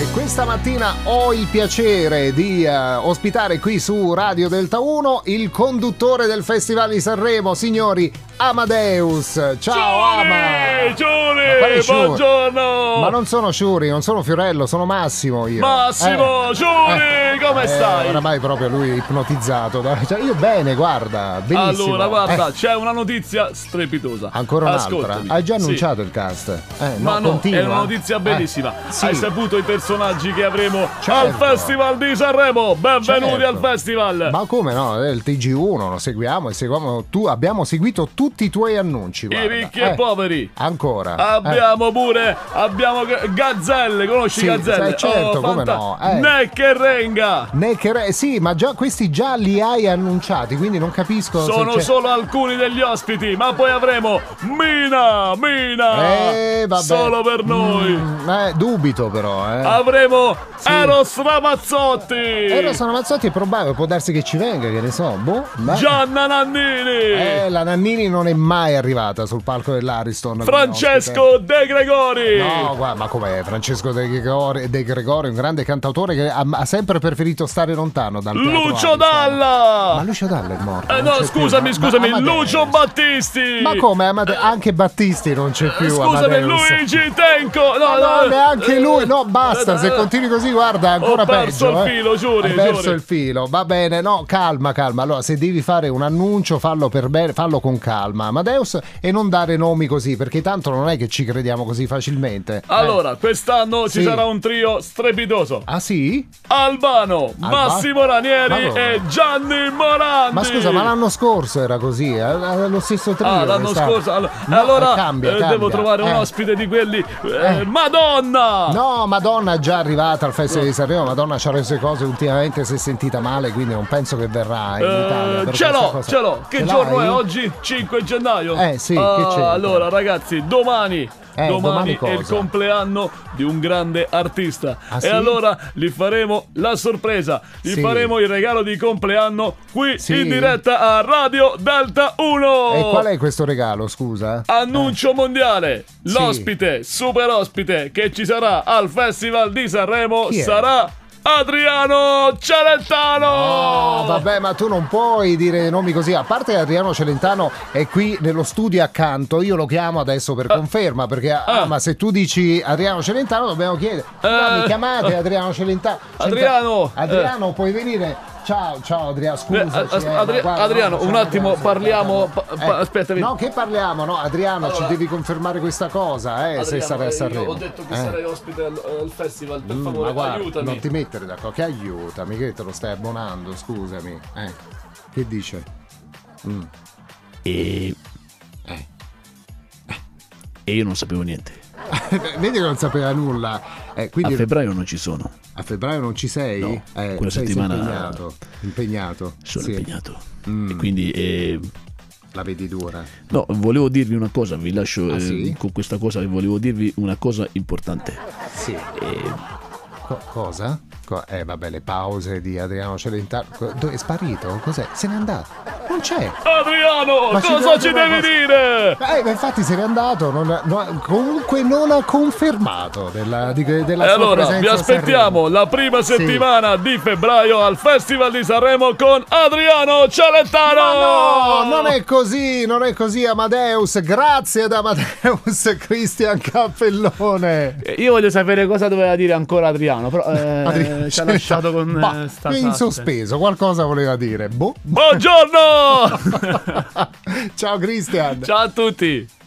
E questa mattina ho il piacere di uh, ospitare qui su Radio Delta 1 il conduttore del Festival di Sanremo, signori Amadeus. Ciao Ama! Giuri, buongiorno! Ma non sono Sciuri, non sono Fiorello, sono Massimo io. Massimo, eh, Giuri, eh, come eh, stai? Oramai proprio lui ipnotizzato. Cioè, io bene, guarda, benissimo. Allora, guarda, eh. c'è una notizia strepitosa. Ancora un'altra? Ascoltami. Hai già annunciato sì. il cast? Eh, Ma no, no, continua. è una notizia bellissima. Sì. Hai saputo i personaggi che avremo Certo. al Festival di Sanremo? Benvenuti Certo. al festival! Ma come no? Il TG1, lo seguiamo e seguiamo tu, abbiamo seguito tutti i tuoi annunci. I guarda. ricchi Eh, e poveri. Ancora. Eh. Abbiamo pure abbiamo Gazzelle, conosci Sì, Gazzelle? sì, certo, oh, come fanta- no, eh. Neck Renga. Necker- sì, ma già questi già li hai annunciati, quindi non capisco Sono solo alcuni degli ospiti, ma poi avremo Mina, Mina. Eh, vabbè. Solo per noi. Mm, eh, dubito però, eh. Avremo Eros Ramazzotti. Eros Ramazzotti è probabile, può darsi che ci venga, che ne so, boh. beh. Gianna Nannini. Eh, la Nannini non è mai arrivata sul palco dell'Ariston. Francesco De Gregori. No, guarda, ma com'è? Francesco De Gregori, De Gregori, un grande cantautore che ha, ha sempre preferito stare lontano dal Lucio Ariston. Ma Dalla. Lucio Dalla è morto. Eh, no, scusami, più. Ma- scusami, ma Amadeus. Lucio Battisti. Ma come? Amade- anche Battisti non c'è più. Scusami, Amadeus. Luigi Tenco. No, Ma no, no, neanche eh, lui. No, basta. Eh, Se eh, continui così, guarda, ancora Ho perso peggio. il eh. filo, giuri, Hai perso giuri. il filo. Va bene, no, calma, calma. Allora, se devi fare un annuncio, fallo per bene, fallo con calma. Amadeus e non dare nomi così, perché tanto non è che ci crediamo così facilmente. Eh. Allora, quest'anno Sì. ci sarà un trio strepitoso. Ah, sì? Albano, Alba- Massimo Ranieri Ma come? e Gianni Morandi. Ma scusa, ma l'anno scorso era così, eh? Lo stesso trio. Ah, l'anno quest'anno. scorso. Allo- No, allora cambia, eh, cambia. devo trovare un Eh. ospite di quelli. eh, Eh. Madonna! No, Madonna è già arrivata al Festival di Sanremo. Madonna ci ha reso cose ultimamente si è sentita male, quindi non penso che verrà in Eh, Italia. ce l'ho, cosa. ce l'ho. Che Ce giorno l'hai? è oggi? 5 gennaio. Eh, sì, c'entra? Allora, ragazzi, domani. Eh, domani domani è il compleanno di un grande artista. Ah, e sì? allora gli faremo la sorpresa. Gli Sì. faremo il regalo di compleanno qui Sì. in diretta a Radio Delta 1. E qual è questo regalo, scusa? Annuncio mondiale, Sì. l'ospite, super ospite che ci sarà al Festival di Sanremo sarà Adriano Celentano. Oh, vabbè, ma tu non puoi dire nomi così. A parte Adriano Celentano è qui nello studio accanto, io lo chiamo adesso per conferma. Perché, ah, Ah. ma se tu dici Adriano Celentano, dobbiamo chiedere. Eh. mi chiamate Adriano Celentano? Adriano, Adriano, puoi venire? Ciao, ciao Adriano, Eh, scusa. as- Adri- Adriano, un attimo, parliamo- pa- pa- aspettami. No, che parliamo? No, Adriano, Allora- ci devi confermare questa cosa, eh, se sarai a Sanremo. Eh. ospite al, festival, per Mm, favore, ma guarda, aiutami. non ti mettere d'accordo, che aiutami, che te lo stai abbonando, scusami. Eh. Che dice? Mm. E... Eh. e io non sapevo niente. Vedi che non sapeva nulla. Eh, A quindi febbraio non ci sono. A febbraio non ci sei? No, eh, quella sei settimana- impegnato. Impegnato. Sono Sì. impegnato. Mm. E quindi eh, La vedi dura. no, volevo dirvi una cosa, vi lascio Ah, eh, sì? con questa cosa, volevo dirvi una cosa importante. Sì. Eh, Co- cosa? Co- eh, vabbè, le pause di Adriano Celentano. Dove è sparito? Cos'è? Se n'è andato. Non c'è. Adriano, Ma ci cosa deve ci dire devi dire? Eh, infatti se n'è andato, non ha- no- comunque non ha confermato della, di- della E sua allora presenza vi aspettiamo la prima Sì. settimana di febbraio al Festival di Sanremo con Adriano Celentano. Ma no, non è così, non è così Amadeus, grazie ad Amadeus Cristian Cappellone. Eh, Io voglio sapere cosa doveva dire ancora Adriano, però eh, Adriano ci ha lasciato con Bah, eh, sta in sospeso, qualcosa voleva dire. Boh. Buongiorno! Ciao Cristian. Ciao a tutti.